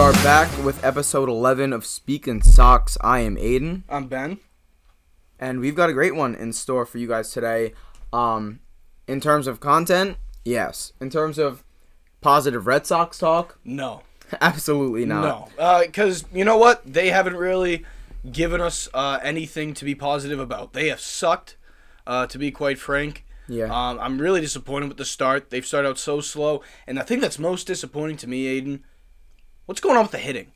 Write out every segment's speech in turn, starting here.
are back with episode 11 of Speakin' Sox. I am Aiden, I'm Ben. and we've got a great one in store for you guys today. Um, in terms of content, yes. In terms of positive Red Sox talk, No, absolutely not. no, because you know what? They haven't really given us uh, anything to be positive about. They have sucked, uh, to be quite frank. Yeah. Um, I'm really disappointed with the start. They've started out so slow, and the thing that's most disappointing to me, Aiden, what's going on with the hitting?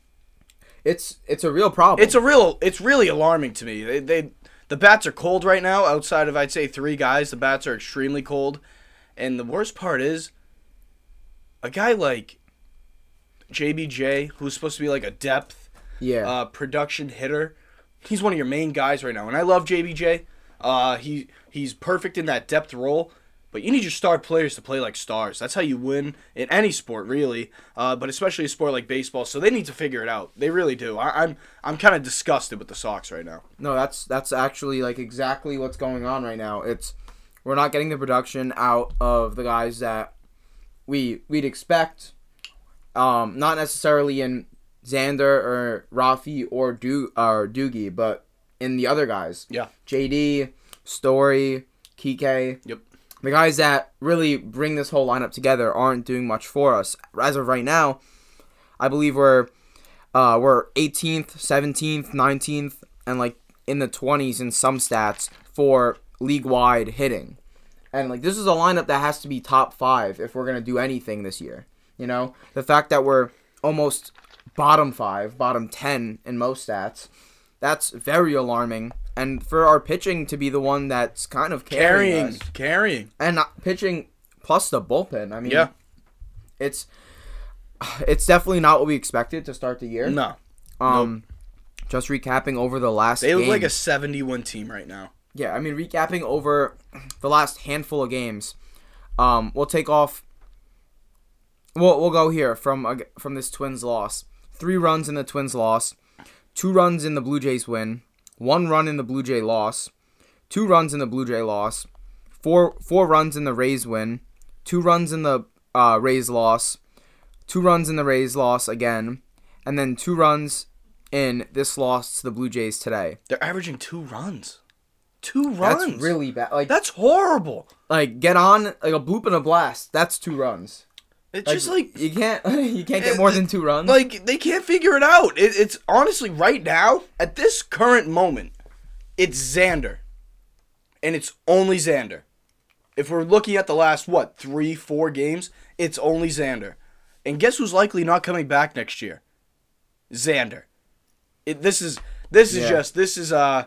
It's it's a real problem. It's a real. It's really alarming to me. They, they the bats are cold right now. Outside of I'd say three guys, the bats are extremely cold, and the worst part is, a guy like JBJ, who's supposed to be like a depth yeah. uh, production hitter, he's one of your main guys right now, and I love JBJ. Uh, he he's perfect in that depth role. But you need your star players to play like stars. That's how you win in any sport, really. Uh, but especially a sport like baseball. So they need to figure it out. They really do. I, I'm I'm kind of disgusted with the Sox right now. No, that's that's actually like exactly what's going on right now. It's we're not getting the production out of the guys that we we'd expect. Um, not necessarily in Xander or Rafi or Do or Doogie, but in the other guys. Yeah. JD, Story, Kike. Yep. The guys that really bring this whole lineup together aren't doing much for us. As of right now, I believe we're uh, we're 18th, 17th, 19th, and like in the 20s in some stats for league wide hitting. And like this is a lineup that has to be top five if we're gonna do anything this year. You know, the fact that we're almost bottom five, bottom 10 in most stats, that's very alarming. And for our pitching to be the one that's kind of carrying, Carrying, us carrying. and not pitching plus the bullpen. I mean, Yeah. it's it's definitely not what we expected to start the year. No. Um, just recapping over the last. They look like a 71 team right now. yeah. I mean, recapping over the last handful of games. Um, we'll take off. We'll we'll go here from uh, from this Twins loss. Three runs in the Twins loss, two runs in the Blue Jays win, one run in the Blue Jay loss, two runs in the Blue Jay loss, four four runs in the Rays win, two runs in the uh, Rays loss, two runs in the Rays loss again, and then two runs in this loss to the Blue Jays today. They're averaging two runs. Two runs. That's really bad. Like That's horrible. like get on like a bloop and a blast. That's two runs. It's just like you can't you can't get more than two runs. like they can't figure it out. It, it's honestly right now at this current moment, it's Xander, and it's only Xander. If we're looking at the last what three four games, it's only Xander, and guess who's likely not coming back next year? Xander. It, this is this is Yeah. just this is uh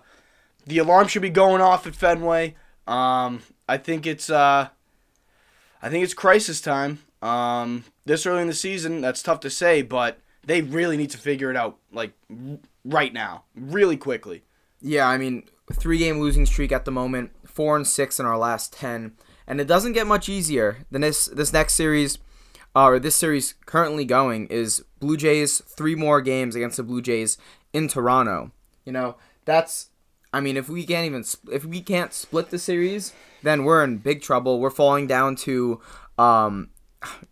the alarm should be going off at Fenway. Um, I think it's uh, I think it's crisis time. Um, this early in the season, that's tough to say, but they really need to figure it out like right now, really quickly. Yeah, I mean, three game losing streak at the moment, four and six in our last ten, and it doesn't get much easier than this. This next series, uh, or this series currently going, is Blue Jays three more games against the Blue Jays in Toronto. You know, that's. I mean, if we can't even if we can't split the series, then we're in big trouble. We're falling down to. Um,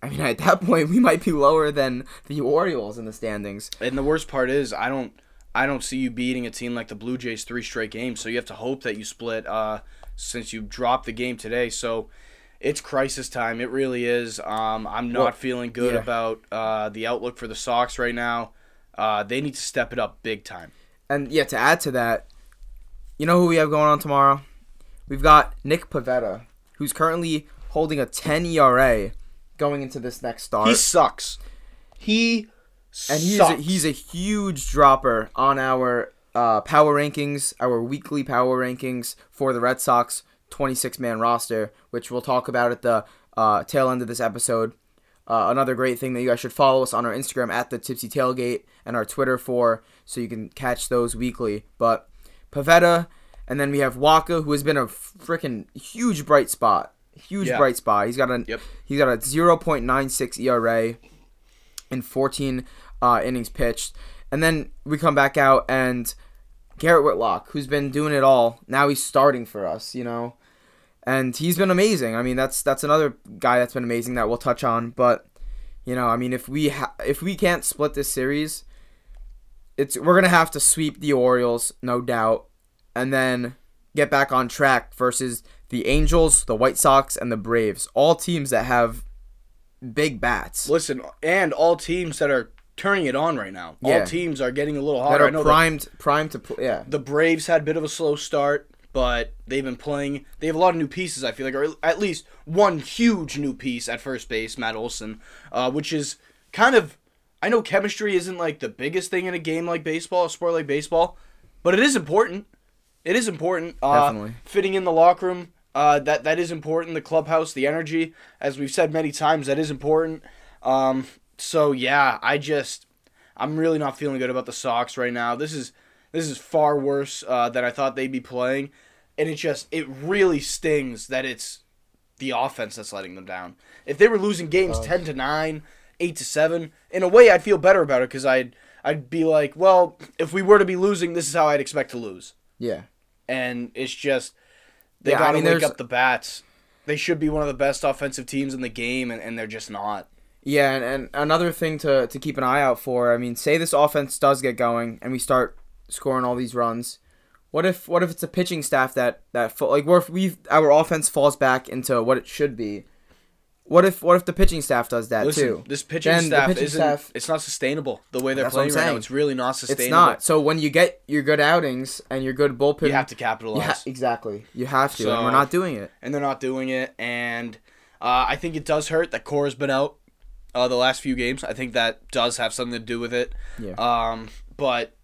I mean, at that point, we might be lower than the Orioles in the standings. And the worst part is, I don't, I don't see you beating a team like the Blue Jays three straight games. So you have to hope that you split. Uh, since you dropped the game today, so it's crisis time. It really is. Um, I'm not Well, feeling good yeah. about uh, the outlook for the Sox right now. Uh, they need to step it up big time. And yeah, to add to that, you know who we have going on tomorrow? We've got Nick Pivetta, who's currently holding a 10 ERA going into this next start. He sucks. He and he's sucks. a, he's a huge dropper on our uh, power rankings, our weekly power rankings for the Red Sox 26 man roster, which we'll talk about at the uh, tail end of this episode. Uh, another great thing that you guys should follow us on our Instagram at the Tipsy Tailgate and our Twitter for, so you can catch those weekly. But Pivetta, and then we have Wacha, who has been a freaking huge bright spot, huge Yeah. bright spot. He's got a Yep. he's got a 0.96 ERA in 14 uh, innings pitched. And then we come back out and Garrett Whitlock, who's been doing it all, now he's starting for us, you know. And he's been amazing. I mean, that's that's another guy that's been amazing that we'll touch on, but You know, I mean, if we ha- if we can't split this series, it's we're gonna have to sweep the Orioles, no doubt, and then get back on track versus the Angels, the White Sox, and the Braves. All teams that have big bats Listen, and all teams that are turning it on right now. Yeah. All teams are getting a little that hotter. I are primed primed to play. yeah. the Braves had a bit of a slow start, but they've been playing. They have a lot of new pieces. I feel like, or at least one huge new piece at first base, Matt Olson, uh, which is kind of. I know chemistry isn't like the biggest thing in a game like baseball, a sport like baseball, but it is important. It is important. Uh, Definitely. Fitting in the locker room, uh, that that is important. The clubhouse, the energy, as we've said many times, that is important. Um, so yeah, I just I'm really not feeling good about the Sox right now. This is this is far worse uh, than I thought they'd be playing, and it just it really stings that it's the offense that's letting them down. If they were losing games ten to nine, eight to seven, in a way I'd feel better about it because I'd I'd be like, well, if we were to be losing, this is how I'd expect to lose, Yeah. and it's just they Yeah, gotta mean, wake up the bats. They should be one of the best offensive teams in the game, and, and they're just not. Yeah, and, and another thing to, to keep an eye out for. I mean, say this offense does get going and we start scoring all these runs. What if what if it's a pitching staff that that like if we our offense falls back into what it should be? What if what if the pitching staff does that Listen, too? this pitching Then staff pitching isn't. staff- it's not sustainable the way they're That's what I'm playing right now. It's really not sustainable. It's not. So when you get your good outings and your good bullpen, You have to capitalize. ha- exactly. You have to, and we're not doing it. and they're not doing it. And uh, I think it does hurt that Cora's been out uh, the last few games. I think that does have something to do with it. Yeah. Um, but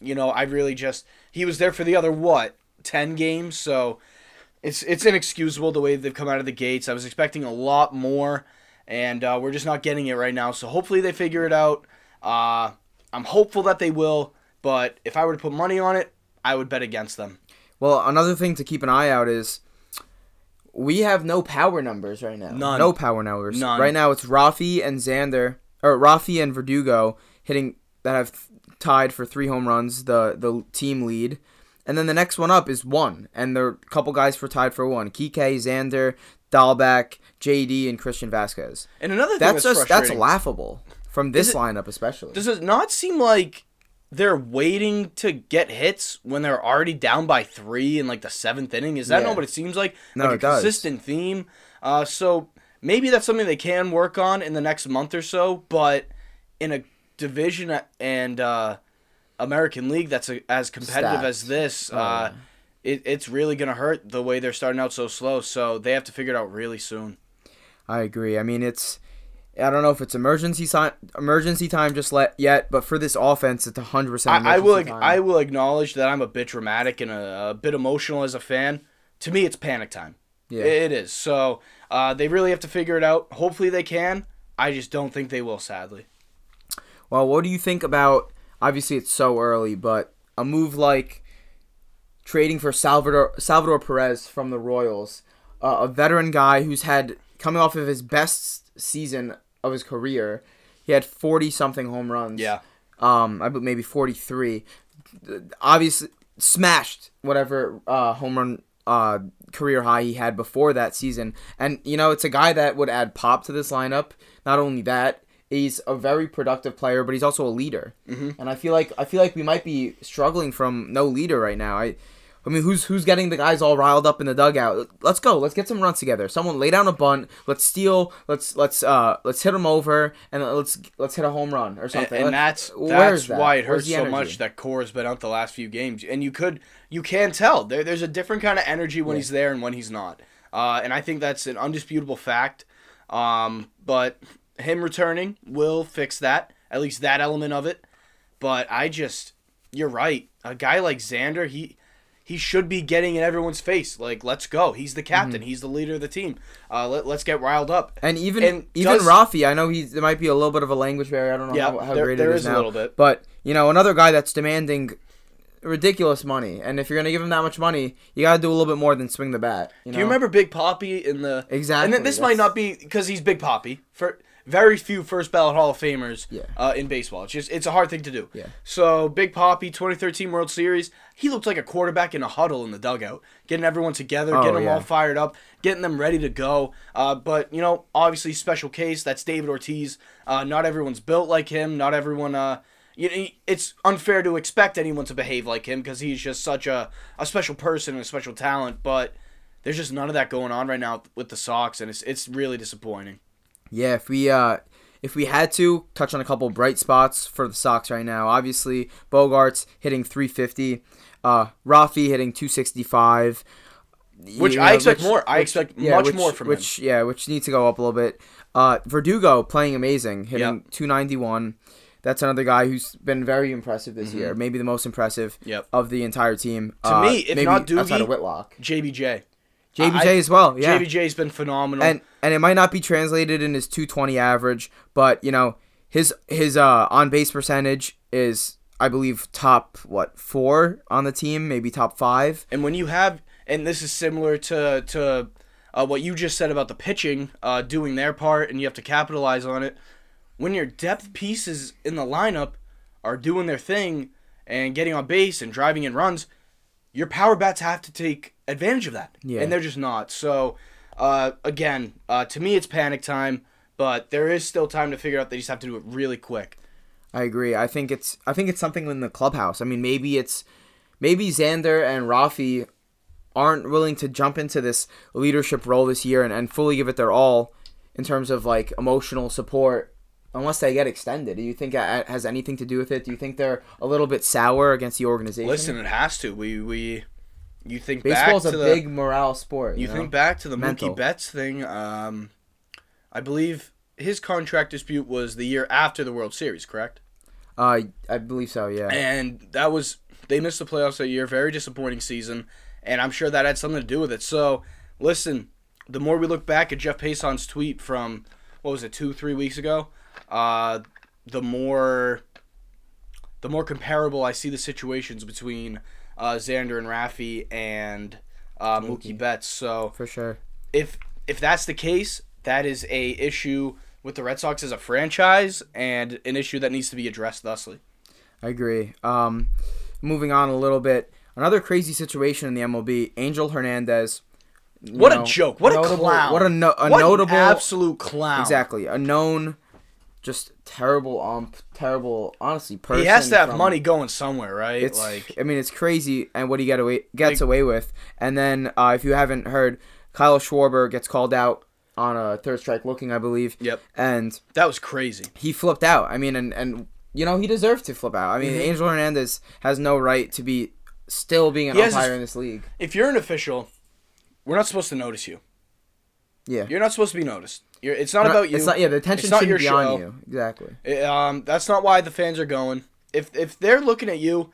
you know, I really just he was there for the other what ten games, so it's it's inexcusable the way they've come out of the gates. I was expecting a lot more, and uh, we're just not getting it right now. So hopefully they figure it out. Uh, I'm hopeful that they will, but if I were to put money on it, I would bet against them. Well, another thing to keep an eye out is we have no power numbers right now. None. No power numbers. None. Right now it's Rafi and Xander or Rafi and Verdugo hitting that have tied for three home runs, the the team lead. And then the next one up is one, and there are a couple guys for tied for one: Kike, Xander, Dalbec, JD, and Christian Vasquez. And another thing That's that's, just that's laughable from this it- lineup, especially. Does it not seem like they're waiting to get hits when they're already down by three in like the seventh inning? Is that Yeah. not what it seems like? No, like a it does. consistent theme. Uh, so maybe that's something they can work on in the next month or so. But in a division and uh, American League that's a, as competitive Stacked. as this, Oh, uh, it, it's really gonna hurt the way they're starting out so slow. So they have to figure it out really soon. I agree. I mean, it's I don't know if it's emergency si- emergency time just let yet, but for this offense, it's hundred percent. I, will ag- I will acknowledge that I'm a bit dramatic and a, a bit emotional as a fan. To me, it's panic time. Yeah. It is. So uh, they really have to figure it out. Hopefully they can. I just don't think they will. Sadly. Well, what do you think about? Obviously, it's so early, but a move like trading for Salvador Salvador Perez from the Royals, uh, a veteran guy who's had coming off of his best season of his career. He had forty something home runs. Yeah. Um, I believe maybe forty three. Obviously, smashed whatever uh, home run uh, career high he had before that season. And you know, it's a guy that would add pop to this lineup. Not only that, he's a very productive player, but he's also a leader. Mm-hmm. And I feel like I feel like we might be struggling from no leader right now. I. I mean, who's who's getting the guys all riled up in the dugout? Let's go. Let's get some runs together. Someone lay down a bunt. Let's steal. Let's let's uh let's hit them over and let's let's hit a home run or something. and Let's- that's that's that? why it hurts so energy? much that Cora's been out the last few games. And you could you can tell there, there's a different kind of energy when he's there and when he's not. Uh, and I think that's an undisputable fact. Um, but him returning will fix that, at least that element of it. But I just, you're right. A guy like Xander, he he should be getting in everyone's face. Like, let's go. He's the captain. He's the leader of the team. Uh, let, let's get riled up. Mm-hmm. And even And even does- Rafi, I know he's there might be a little bit of a language barrier. I don't know Yeah, how, how there- great there it is, is a little bit. But you know, another guy that's demanding ridiculous money, and if you're gonna give him that much money, you gotta do a little bit more than swing the bat. You know? Do you remember Big Poppy in the Exactly, And this might not be because he's Big Poppy for, very few first ballot Hall of Famers Yeah. uh, in baseball. It's just it's a hard thing to do. Yeah. So Big Poppy, 2013 World Series, he looked like a quarterback in a huddle in the dugout, getting everyone together, Oh, getting them yeah. all fired up, getting them ready to go. Uh, but you know, obviously special case. That's David Ortiz. Uh, not everyone's built like him. Not everyone. Uh, you know, it's unfair to expect anyone to behave like him because he's just such a, a special person and a special talent. But there's just none of that going on right now with the Sox, and it's it's really disappointing. Yeah, if we uh if we had to touch on a couple bright spots for the Sox right now, obviously Bogaerts hitting 350, uh Rafi hitting 265. Which you I know, expect more. I expect much which, more from him. which, yeah, which needs to go up a little bit. Uh, Verdugo playing amazing, hitting Yep. 291. That's another guy who's been very impressive this year. Maybe the most impressive Mm-hmm. Yep. of the entire team. To Uh, me, if not outside Doogie, of Whitlock, JBJ. JBJ I- as well. Yeah, JBJ's been phenomenal. and and it might not be translated in his 220 average, but you know his his uh on base percentage is I believe top what four on the team, maybe top five. And when you have, and this is similar to to uh, what you just said about the pitching uh, doing their part, and you have to capitalize on it. When your depth pieces in the lineup are doing their thing and getting on base and driving in runs, your power bats have to take advantage of that, Yeah. and they're just not. So, uh, again, uh, to me, it's panic time. But there is still time to figure out. They just have to do it really quick. I agree. I think it's I think it's something in the clubhouse. I mean, maybe it's maybe Xander and Rafi aren't willing to jump into this leadership role this year and, and fully give it their all in terms of like emotional support unless they get extended. Do you think that has anything to do with it? Do you think they're a little bit sour against the organization? Listen, it has to. We we you think baseball's back a to big the, morale sport. You know? think back to the Mental. Mookie Betts thing. Um, I believe his contract dispute was the year after the World Series, correct? Uh, I believe so. Yeah. And that was they missed the playoffs that year. Very disappointing season, and I'm sure that had something to do with it. So, listen, the more we look back at Jeff Passan's tweet from what was it, two, three weeks ago, uh, the more the more comparable I see the situations between uh, Xander and Rafi and uh, Mookie Betts. So for sure. if if that's the case, that is a issue with the Red Sox as a franchise and an issue that needs to be addressed thusly. I agree. Um, moving on a little bit, another crazy situation in the MLB. Angel Hernandez. What know, a joke! What a notable- clown! What a, no, a What an notable absolute clown! Exactly, a known, just terrible ump, terrible. Honestly, person. He has to have from- money going somewhere, right? It's like I mean, it's crazy, and what he get away gets Like- away with. And then, uh, if you haven't heard, Kyle Schwarber gets called out on a third strike looking, I believe. Yep. And that was crazy. he flipped out. I mean, and and you know he deserved to flip out. I mean, Mhm. Angel Hernandez has no right to be still being an He umpire his- in this league. If you're an official, we're not supposed to notice you. Yeah. You're not supposed to be noticed. You're, it's not Not- about you. It's not. Yeah, the attention It's not shouldn't your be show. on you. Exactly. It- um, that's not why the fans are going. If if they're looking at you,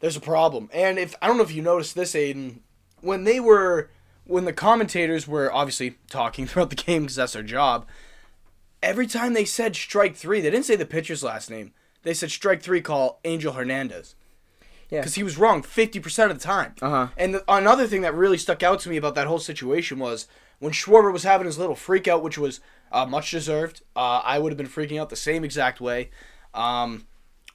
there's a problem. And if I don't know if you noticed this, Aiden, when they were when the commentators were obviously talking throughout the game because that's their job. Every time they said strike three, they didn't say the pitcher's last name. They said strike three, call Angel Hernandez. Yeah. Because he was wrong 50% of the time. Uh huh. And the, another thing that really stuck out to me about that whole situation was when Schwarber was having his little freak out, which was uh, much deserved. Uh, I would have been freaking out the same exact way. Um,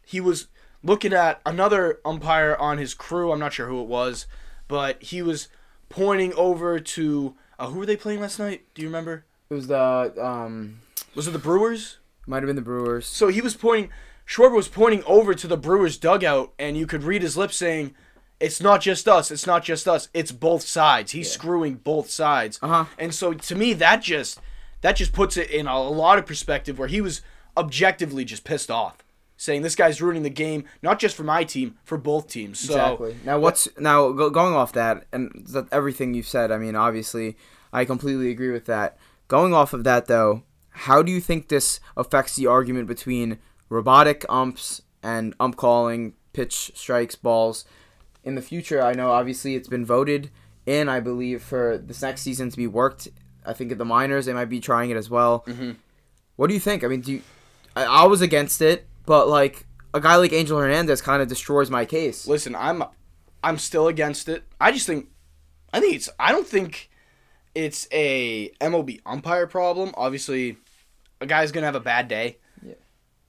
he was looking at another umpire on his crew. I'm not sure who it was, but he was pointing over to uh, who were they playing last night? Do you remember? It was the um, Was it the Brewers? might have been the Brewers. So he was pointing. Schwarber was pointing over to the Brewers dugout, and you could read his lips saying, "It's not just us. It's not just us. It's both sides. He's screwing both sides." Uh huh. And so to me, that just that just puts it in a lot of perspective where he was objectively just pissed off, saying this guy's ruining the game, not just for my team, for both teams. So Exactly. Now, what's now going off that and th- everything you've said? I mean, obviously, I completely agree with that. Going off of that, though, how do you think this affects the argument between robotic umps and ump calling, pitch strikes, balls in the future? I know, obviously, it's been voted in. I believe for this next season to be worked. I think at the minors they might be trying it as well. Mhm. What do you think? I mean, do you, I, I was against it, but like a guy like Angel Hernandez kind of destroys my case. listen, I'm I'm still against it. I just think I think it's I don't think it's a MLB umpire problem. Obviously, a guy's gonna have a bad day.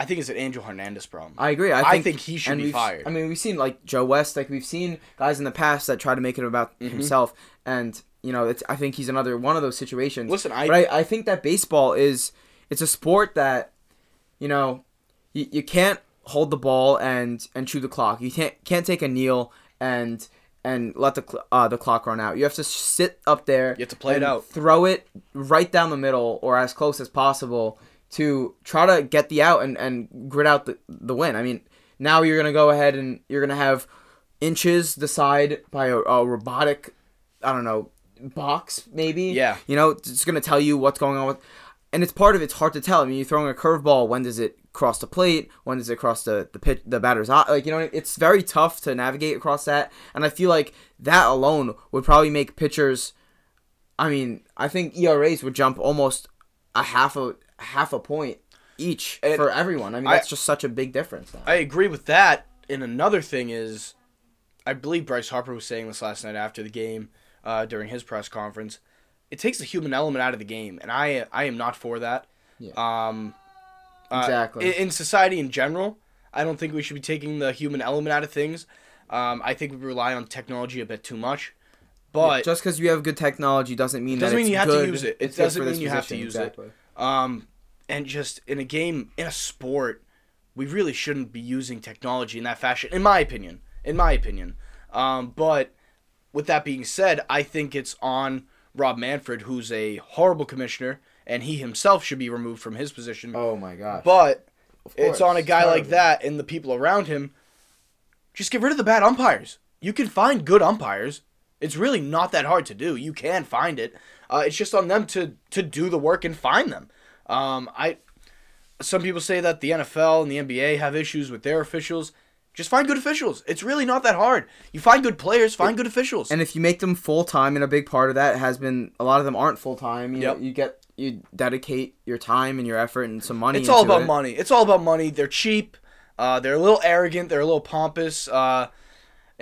I think it's an Angel Hernandez problem. I agree. I I think, think he should be fired. I mean, we've seen like Joe West, like we've seen guys in the past that try to make it about Mm-hmm. himself, and you know, it's. I think he's another one of those situations. Listen, I- but I, I think that baseball is it's a sport that, you know, you, you can't hold the ball and and chew the clock. You can't can't take a kneel and and let the uh, the clock run out. You have to sit up there. You have to play it out. Throw it right down the middle or as close as possible to try to get the out and, and grit out the, the win. I mean, now you're gonna go ahead and you're gonna have inches decide by a, a robotic, I don't know, box maybe. Yeah. You know, it's gonna tell you what's going on with, and it's part of it's hard to tell. I mean, you're throwing a curveball. When does it cross the plate? When does it cross the the pitch, the batter's eye? Like you know, it's very tough to navigate across that. And I feel like that alone would probably make pitchers. I mean, I think ERAs would jump almost a half a half a point each And for everyone. I mean, I- that's just such a big difference. Now. I agree with that. And another thing is, I believe Bryce Harper was saying this last night after the game uh, during his press conference. It takes the human element out of the game, and I I am not for that. Yeah. Um, uh, Exactly. In, in society in general, I don't think we should be taking the human element out of things. Um, I think we rely on technology a bit too much. But just because you have good technology doesn't mean Doesn't that mean it's you have to use it. It doesn't mean you have to position. use it. Um, and just in a game, in a sport, we really shouldn't be using technology in that fashion, in my opinion. In my opinion. Um, but with that being said, I think it's on Rob Manfred, who's a horrible commissioner, and he himself should be removed from his position. Oh my god! but it's on a guy like that and the people around him. Just get rid of the bad umpires. You can find good umpires. It's really not that hard to do. You can find it. Uh, it's just on them to to do the work and find them. Um, I some people say that the NFL and the NBA have issues with their officials. Just find good officials. It's really not that hard. You find good players, find good officials. And if you make them full time, and a big part of that has been a lot of them aren't full time. You Yep. know, you get you dedicate your time and your effort and some money. It's all about it. money. It's all about money. They're cheap. Uh, they're a little arrogant. They're a little pompous. Uh,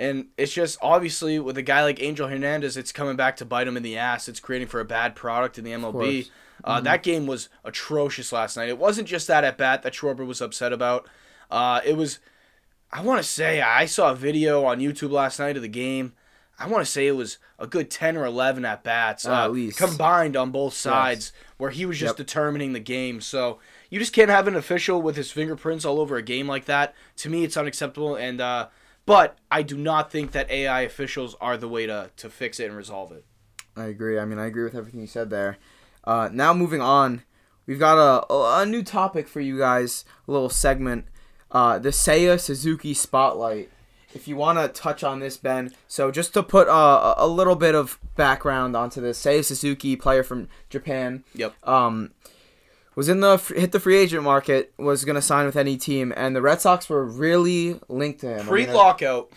and it's just obviously with a guy like Angel Hernandez, it's coming back to bite him in the ass. It's creating for a bad product in the MLB. Uh, That game was atrocious last night. It wasn't just that at bat that Schwarber was upset about. Uh, it was, I want to say, I saw a video on YouTube last night of the game. I want to say it was a good 10 or 11 at bats Uh, at least. combined on both sides where he was just Yep. determining the game. So you just can't have an official with his fingerprints all over a game like that. To me, it's unacceptable. And uh, but I do not think that AI officials are the way to to fix it and resolve it. I agree. I mean, I agree with everything you said there. Uh, now moving on, we've got a, a a new topic for you guys. A little segment, uh, the Seiya Suzuki Spotlight. If you want to touch on this, Ben. So just to put uh, a a little bit of background onto this, Seiya Suzuki, player from Japan. Yep. Um, was in the hit the free agent market. Was gonna sign with any team, and the Red Sox were really linked to him. Pre lockout,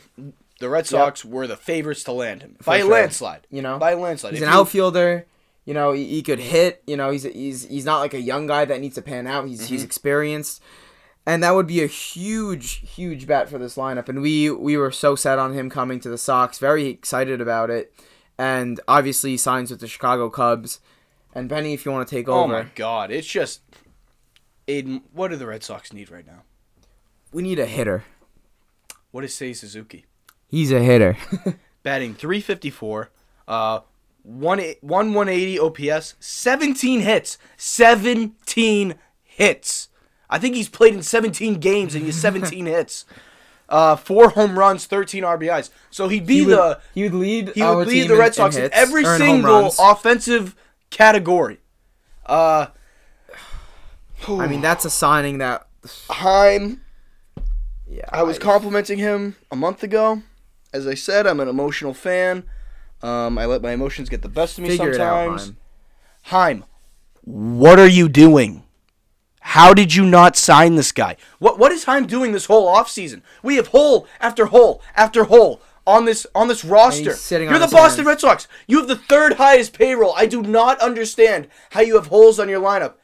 the Red Sox were the favorites to land him by a landslide. You know, By a landslide. He's If an you- outfielder. You know, he, he could hit. You know, he's he's he's not like a young guy that needs to pan out. He's he's mm-hmm. experienced, and that would be a huge huge bet for this lineup. And we we were so set on him coming to the Sox, very excited about it, and obviously he signs with the Chicago Cubs. And Benny, if you want to take over. Oh my God! It's just, Aiden. What do the Red Sox need right now? we need a hitter. What is Seiya Suzuki? He's a hitter. batting 354, uh, one one 180 OPS, 17 hits, 17 hits. I think he's played in 17 games and he has 17 hits. Uh, four home runs, 13 RBIs. So he'd be he would, the he would lead. he would lead the Red Sox in, hits, every or in home single offensive category. Uh, I mean, that's a signing that. Chaim Yeah, I was complimenting him a month ago. As I said, I'm an emotional fan. Um, I let my emotions get the best of me figure it out. sometimes. Chaim. Chaim, what are you doing? How did you not sign this guy? What what is Chaim doing this whole offseason? We have hole after hole after hole on this on this roster. You're the Boston hands. Red Sox. You have the third highest payroll. I do not understand how you have holes on your lineup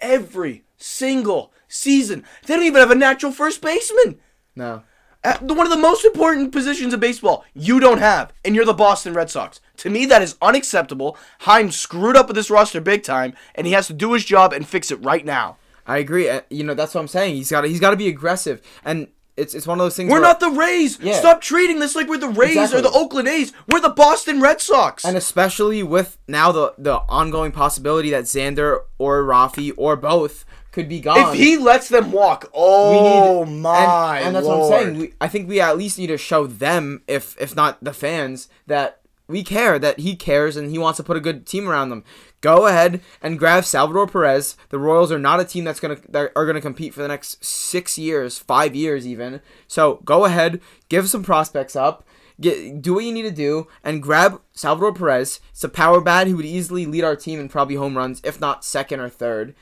every single season. They don't even have a natural first baseman. No. Uh, One of the most important positions in baseball you don't have, and you're the Boston Red Sox. To me, that is unacceptable. Chaim screwed up with this roster big time, and he has to do his job and fix it right now. I agree. Uh, You know, that's what I'm saying. He's got he's got to be aggressive, and it's it's one of those things. We're not the Rays. Yeah. Stop treating this like we're the Rays or the Oakland A's. We're the Boston Red Sox. and especially with now the the ongoing possibility that Xander or Rafi or both could be gone. if he lets them walk, oh my and, and that's lord. what I'm saying. We, I think we at least need to show them, if if not the fans, that we care, that he cares, and he wants to put a good team around them. Go ahead and grab Salvador Perez. The Royals are not a team that's gonna that are gonna compete for the next six years, five years even. So go ahead, give some prospects up. Get, do what you need to do and grab Salvador Perez. It's a power bat who would easily lead our team in probably home runs, if not second or third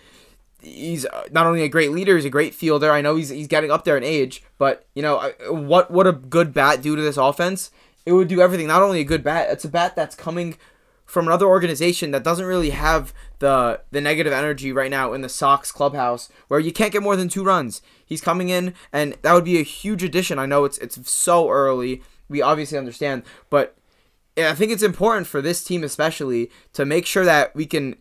he's uh, not only a great leader, he's a great fielder. I know he's he's getting up there in age, but you know what what a good bat do to this offense? It would do everything. Not only a good bat, it's a bat that's coming from another organization that doesn't really have the the negative energy right now in the Sox clubhouse where you can't get more than two runs. He's coming in and that would be a huge addition. I know it's it's so early. We obviously understand, but I think it's important for this team especially to make sure that we can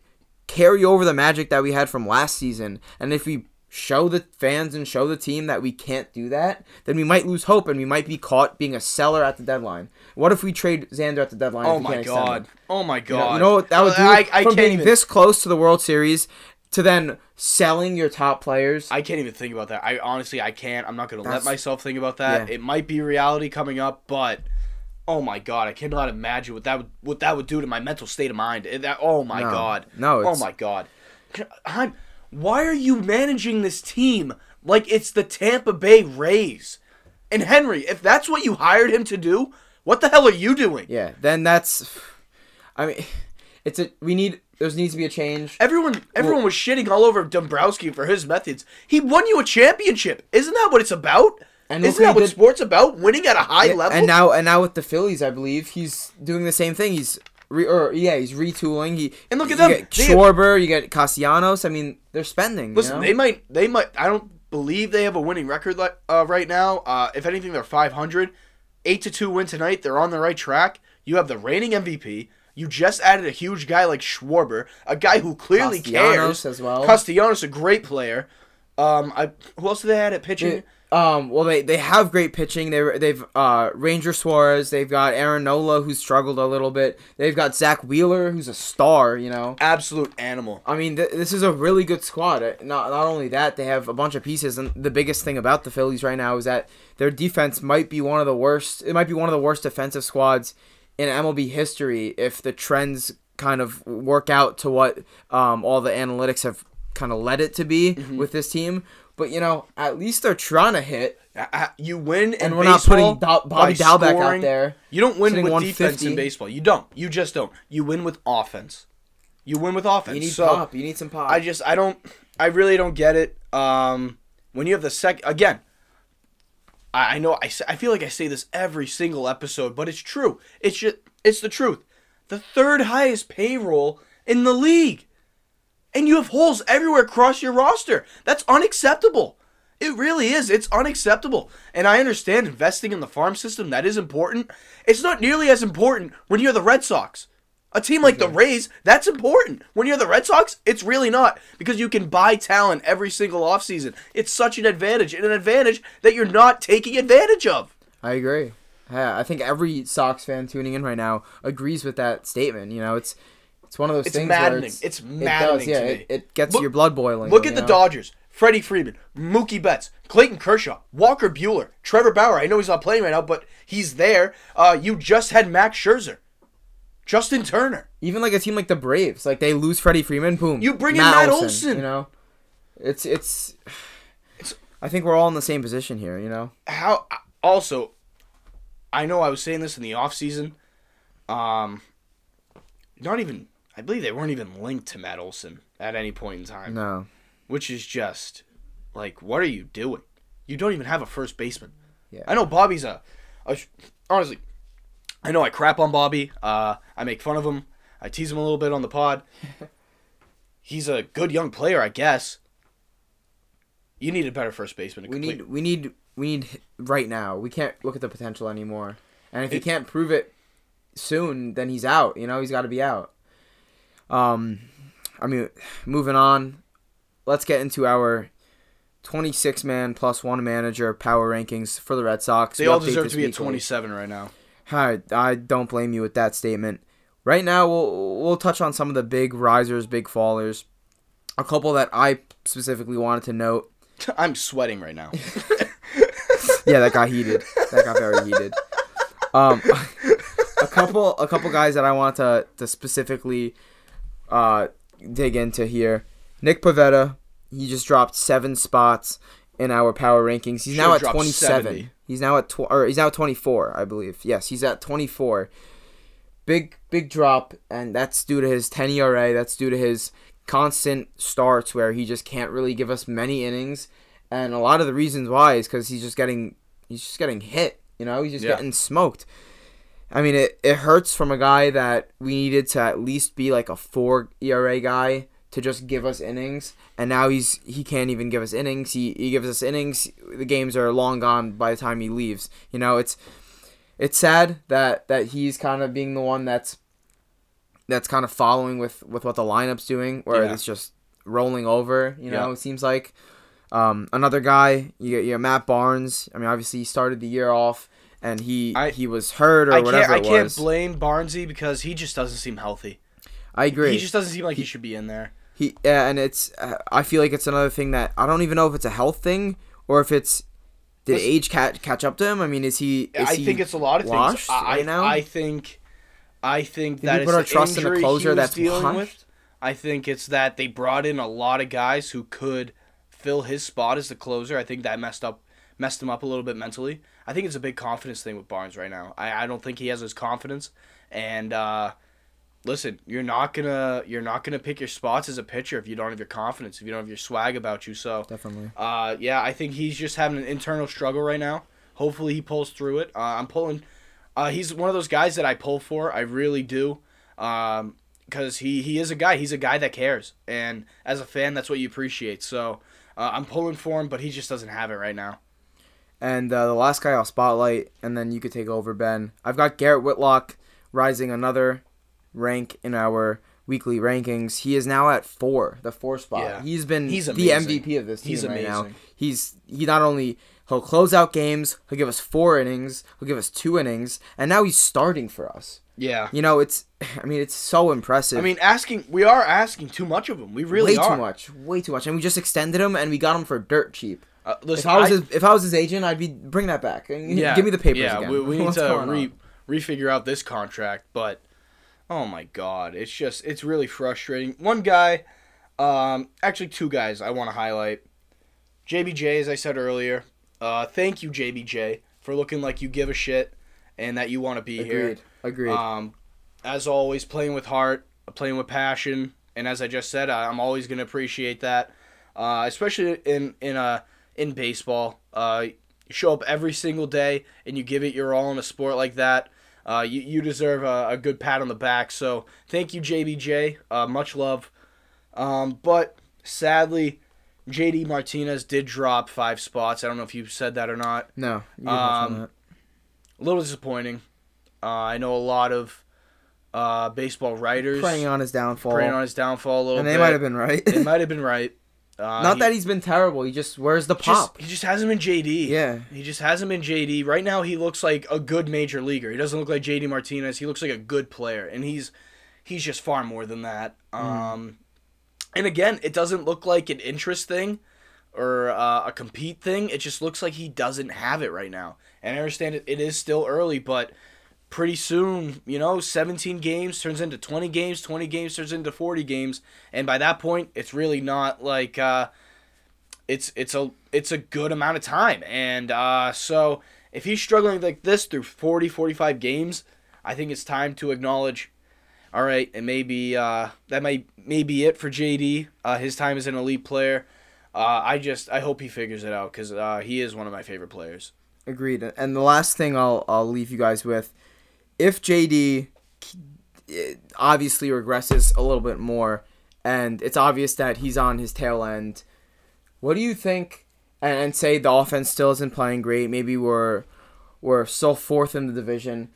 carry over the magic that we had from last season. And if we show the fans and show the team that we can't do that, then we might lose hope and we might be caught being a seller at the deadline. What if we trade Xander at the deadline? oh my god. Oh my You know, god. you know what that would do? I, I from can't being even. this close to the World Series to then selling your top players. I can't even think about that. I honestly, I can't. I'm not gonna let myself think about that. Yeah. It might be reality coming up, but oh my god, I cannot imagine what that would what that would do to my mental state of mind. It- that, oh my No. god. No, Oh my god. I'm, why are you managing this team like it's the Tampa Bay Rays? And Henry, if that's what you hired him to do, what the hell are you doing? yeah, then that's. I mean, it's a we need. There needs to be a change. Everyone, everyone was shitting all over Dombrowski for his methods. He won you a championship. Isn't that what it's about? And Isn't that what did- sports about? Winning at a high Yeah, level. And now, and now with the Phillies, I believe he's doing the same thing. He's re, or yeah, he's retooling. He And look at you them. Get Schwarber, you get Castellanos. I mean, they're spending. you Listen, know? they might, they might. I don't believe they have a winning record like uh, right now. Uh, if anything, they're 500. Eight to two win tonight. They're on the right track. You have the reigning MVP. You just added a huge guy like Schwarber, a guy who clearly Castellanos cares. as well. Castellanos, a great player. Um, I who else do they add at pitching? Um, well, they, they have great pitching. They they've uh Ranger Suarez. They've got Aaron Nola, who's struggled a little bit. They've got Zack Wheeler, who's a star. You know. Absolute animal. I mean, th- this is a really good squad. Uh, Not not only that, they have a bunch of pieces, and the biggest thing about the Phillies right now is that their defense might be one of the worst. It might be one of the worst defensive squads in MLB history if the trends kind of work out to what um, all the analytics have kind of led it to be Mm-hmm. with this team. But you know, at least they're trying to hit, Uh, You win, and we're not putting Bobby by Dalbec scoring. out there. You don't win with defense in baseball. You don't. You just don't. You win with offense. You win with offense. You need so pop. You need some pop. I just I don't I really don't get it. Um, when you have the sec again. I, I know I, I feel like I say this every single episode, but it's true. It's just it's the truth. The third highest payroll in the league, and you have holes everywhere across your roster. That's unacceptable. It really is. It's unacceptable. And I understand investing in the farm system, that is important. It's not nearly as important when you're the Red Sox. A team like the Rays, that's important. When you're the Red Sox, it's really not because you can buy talent every single offseason. It's such an advantage, and an advantage that you're not taking advantage of. I agree. Yeah, I think every Sox fan tuning in right now agrees with that statement. You know, it's it's one of those It's things maddening. it's, It's it maddening does, yeah, to me. It, it gets Look- your blood boiling. Look at the know? Dodgers. Freddie Freeman, Mookie Betts, Clayton Kershaw, Walker Buehler, Trevor Bauer. I know he's not playing right now, but he's there. Uh, you just had Max Scherzer, Justin Turner. Even like a team like the Braves, like they lose Freddie Freeman, boom. You bring in Matt Olson. You know, it's it's. It's- I think we're all in the same position here. You know. How? Also, I know I was saying this in the offseason. Um, not even. I believe they weren't even linked to Matt Olson at any point in time, No. which is just like, what are you doing? You don't even have a first baseman. Yeah. I know Bobby's a, a honestly, I know I crap on Bobby. Uh, I make fun of him. I tease him a little bit on the pod. He's a good young player, I guess. You need a better first baseman. To We need we need we need right now. We can't look at the potential anymore. And if he can't prove it soon, then he's out. You know, he's got to be out. Um, I mean, moving on. Let's get into our 26 man plus one manager power rankings for the Red Sox. They We all deserve to be at 27 right now. I, I don't blame you with that statement. Right now, we'll we'll touch on some of the big risers, big fallers. A couple that I specifically wanted to note. I'm sweating right now. Yeah, that got heated. That got very heated. Um, a couple a couple guys that I want to to specifically uh dig into here. Nick Pivetta, he just dropped seven spots in our power rankings. He's now at 27. 70. He's now at tw- or he's now at 24, I believe. Yes, he's at 24. Big big drop, and that's due to his 10 ERA. That's due to his constant starts where he just can't really give us many innings. And a lot of the reasons why is because he's just getting he's just getting hit. You know, he's just Yeah. getting smoked. I mean, it, it hurts from a guy that we needed to at least be like a four ERA guy to just give us innings, and now he's he can't even give us innings. He he gives us innings. The games are long gone by the time he leaves. You know, it's it's sad that that he's kind of being the one that's that's kind of following with with what the lineup's doing, where Yeah. it's just rolling over. You know, Yeah. it seems like. Um, another guy, you got Matt Barnes. I mean, obviously he started the year off and he I- he was hurt or I whatever can't. I can't blame Barnesy because he just doesn't seem healthy. I agree. He just doesn't seem like he should be in there. He yeah, and it's uh, I feel like it's another thing that I don't even know if it's a health thing or if it's did age catch catch up to him. I mean, is he? Is I he think it's a lot of things. I, right now? I think, I think Did that we put our the trust in a closer that's dealing washed? with. I think it's that they brought in a lot of guys who could fill his spot as the closer. I think that messed up messed him up a little bit mentally. I think it's a big confidence thing with Barnes right now. I, I don't think he has his confidence. And uh, listen, you're not gonna you're not gonna pick your spots as a pitcher if you don't have your confidence, if you don't have your swag about you. So definitely. uh, yeah, I think he's just having an internal struggle right now. Hopefully, he pulls through it. Uh, I'm pulling. Uh, he's one of those guys that I pull for. I really do. Um, because he he is a guy. He's a guy that cares, and as a fan, that's what you appreciate. So uh, I'm pulling for him, but he just doesn't have it right now. And uh, the last guy I'll spotlight, and then you could take over, Ben. I've got Garrett Whitlock rising another rank in our weekly rankings. He is now at four, the four spot. Yeah. He's been He's the. MVP of this team He's right now. He's he not only he'll close out games, he'll give us four innings, he'll give us two innings, and now he's starting for us. Yeah. You know, it's I mean, it's so impressive. I mean, asking we are asking too much of him. We really way are. too much, way too much, and we just extended him, and we got him for dirt cheap. Uh, If listen, I was I- his, if I was his agent, I'd be bring that back. yeah, give me the papers Yeah, again. we, we need to re on? refigure out this contract, but oh my god, it's just it's really frustrating. One guy, um, actually two guys I want to highlight. JBJ, as I said earlier, uh, thank you JBJ for looking like you give a shit and that you want to be here. Agreed. Agreed. Um, as always, playing with heart, playing with passion, and as I just said, I- I'm always gonna appreciate that, uh, especially in in a in baseball. Uh, you show up every single day and you give it your all in a sport like that. Uh, you, you deserve a, a good pat on the back. So thank you, JBJ. Uh, much love. Um, but sadly, JD Martinez did drop five spots. I don't know if you said that or not no. You can touch on um, a little disappointing. Uh, I know a lot of uh, baseball writers preying on his downfall. preying on his downfall a little and bit. they might have been right. They might have been right. Uh, Not he that he's been terrible. He just where's the just, pop? he just hasn't been JD. Yeah. He just hasn't been JD. Right now, he looks like a good major leaguer. He doesn't look like JD Martinez. He looks like a good player, and he's he's just far more than that. Mm. Um, and again, it doesn't look like an interest thing or uh, a compete thing. It just looks like he doesn't have it right now. And I understand it, it is still early, but pretty soon, you know, 17 games turns into 20 games, 20 games turns into 40 games, and by that point, it's really not like uh, it's it's a it's a good amount of time. And uh, so if he's struggling like this through 40, 45 games, I think it's time to acknowledge. All right, and maybe uh, that may be it for JD. Uh, his time as an elite player. Uh, I just I hope he figures it out because uh, he is one of my favorite players. Agreed. And the last thing I'll I'll leave you guys with, if JD eh, obviously regresses a little bit more, and it's obvious that he's on his tail end, what do you think and, and say the offense still isn't playing great. Maybe we're we're still fourth in the division.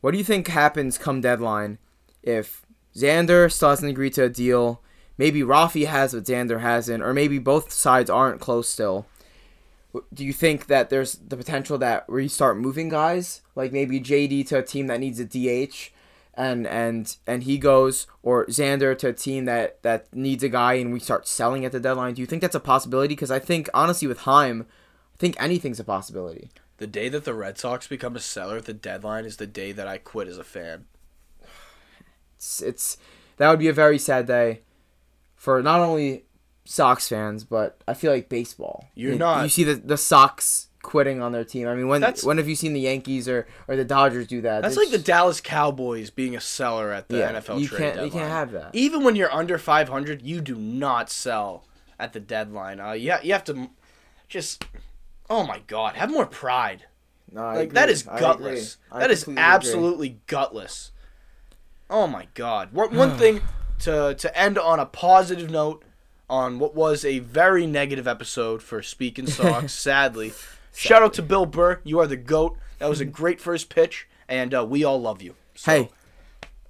What do you think happens come deadline if Xander still hasn't agreed to a deal? Maybe Rafi has, but Xander hasn't, or maybe both sides aren't close still. Do you think that there's the potential that we start moving guys, like maybe JD to a team that needs a DH, and and and he goes, or Xander to a team that that needs a guy, and we start selling at the deadline? Do you think that's a possibility? Because I think honestly, with Chaim, I think anything's a possibility. The day that the Red Sox become a seller at the deadline is the day that I quit as a fan. It's, it's that would be a very sad day for not only Sox fans, but I feel like baseball. You're you, not- You see the the Sox quitting on their team. I mean, when That's- when have you seen the Yankees or, or the Dodgers do that? That's It's- like the Dallas Cowboys being a seller at the Yeah, NFL you trade can't- you can't have that. Even when you're under 500, you do not sell at the deadline. Uh, you, ha- you have to just, oh my God, have more pride. No, I Like agree. is I gutless. That is completely agree. absolutely gutless. Oh my god. One, one thing to to end on a positive note on what was a very negative episode for Speakin' Sox, sadly. Shout out to Bill Burr. You are the goat. That was a great first pitch, and uh, we all love you. So, Hey,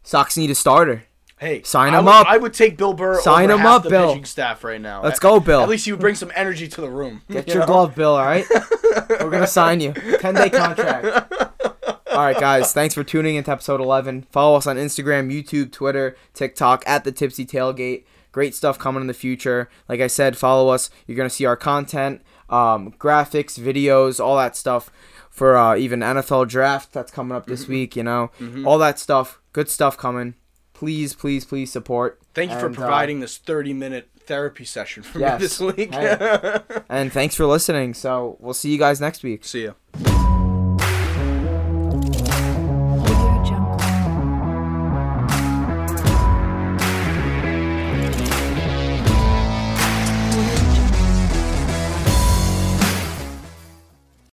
Sox need a starter. hey, sign I him would- up. I would take Bill Burr. Sign over him up, the Bill. Pitching staff right now. Let's go, Bill. At least you would bring some energy to the room. Get you your know? glove, Bill. All right, we're gonna sign you. Ten day contract. All right, guys. Thanks for tuning into episode eleven. Follow us on Instagram, YouTube, Twitter, TikTok at the Tipsy Tailgate. Great stuff coming in the future. Like I said, follow us. You're gonna see our content, um, graphics, videos, all that stuff for uh, even NFL draft that's coming up this week. You know, all that stuff. Good stuff coming. Please, please, please support. Thank you for And, uh, providing this 30 minute therapy session for Yes. me this week. Hey. and thanks for listening. So we'll see you guys next week. See ya.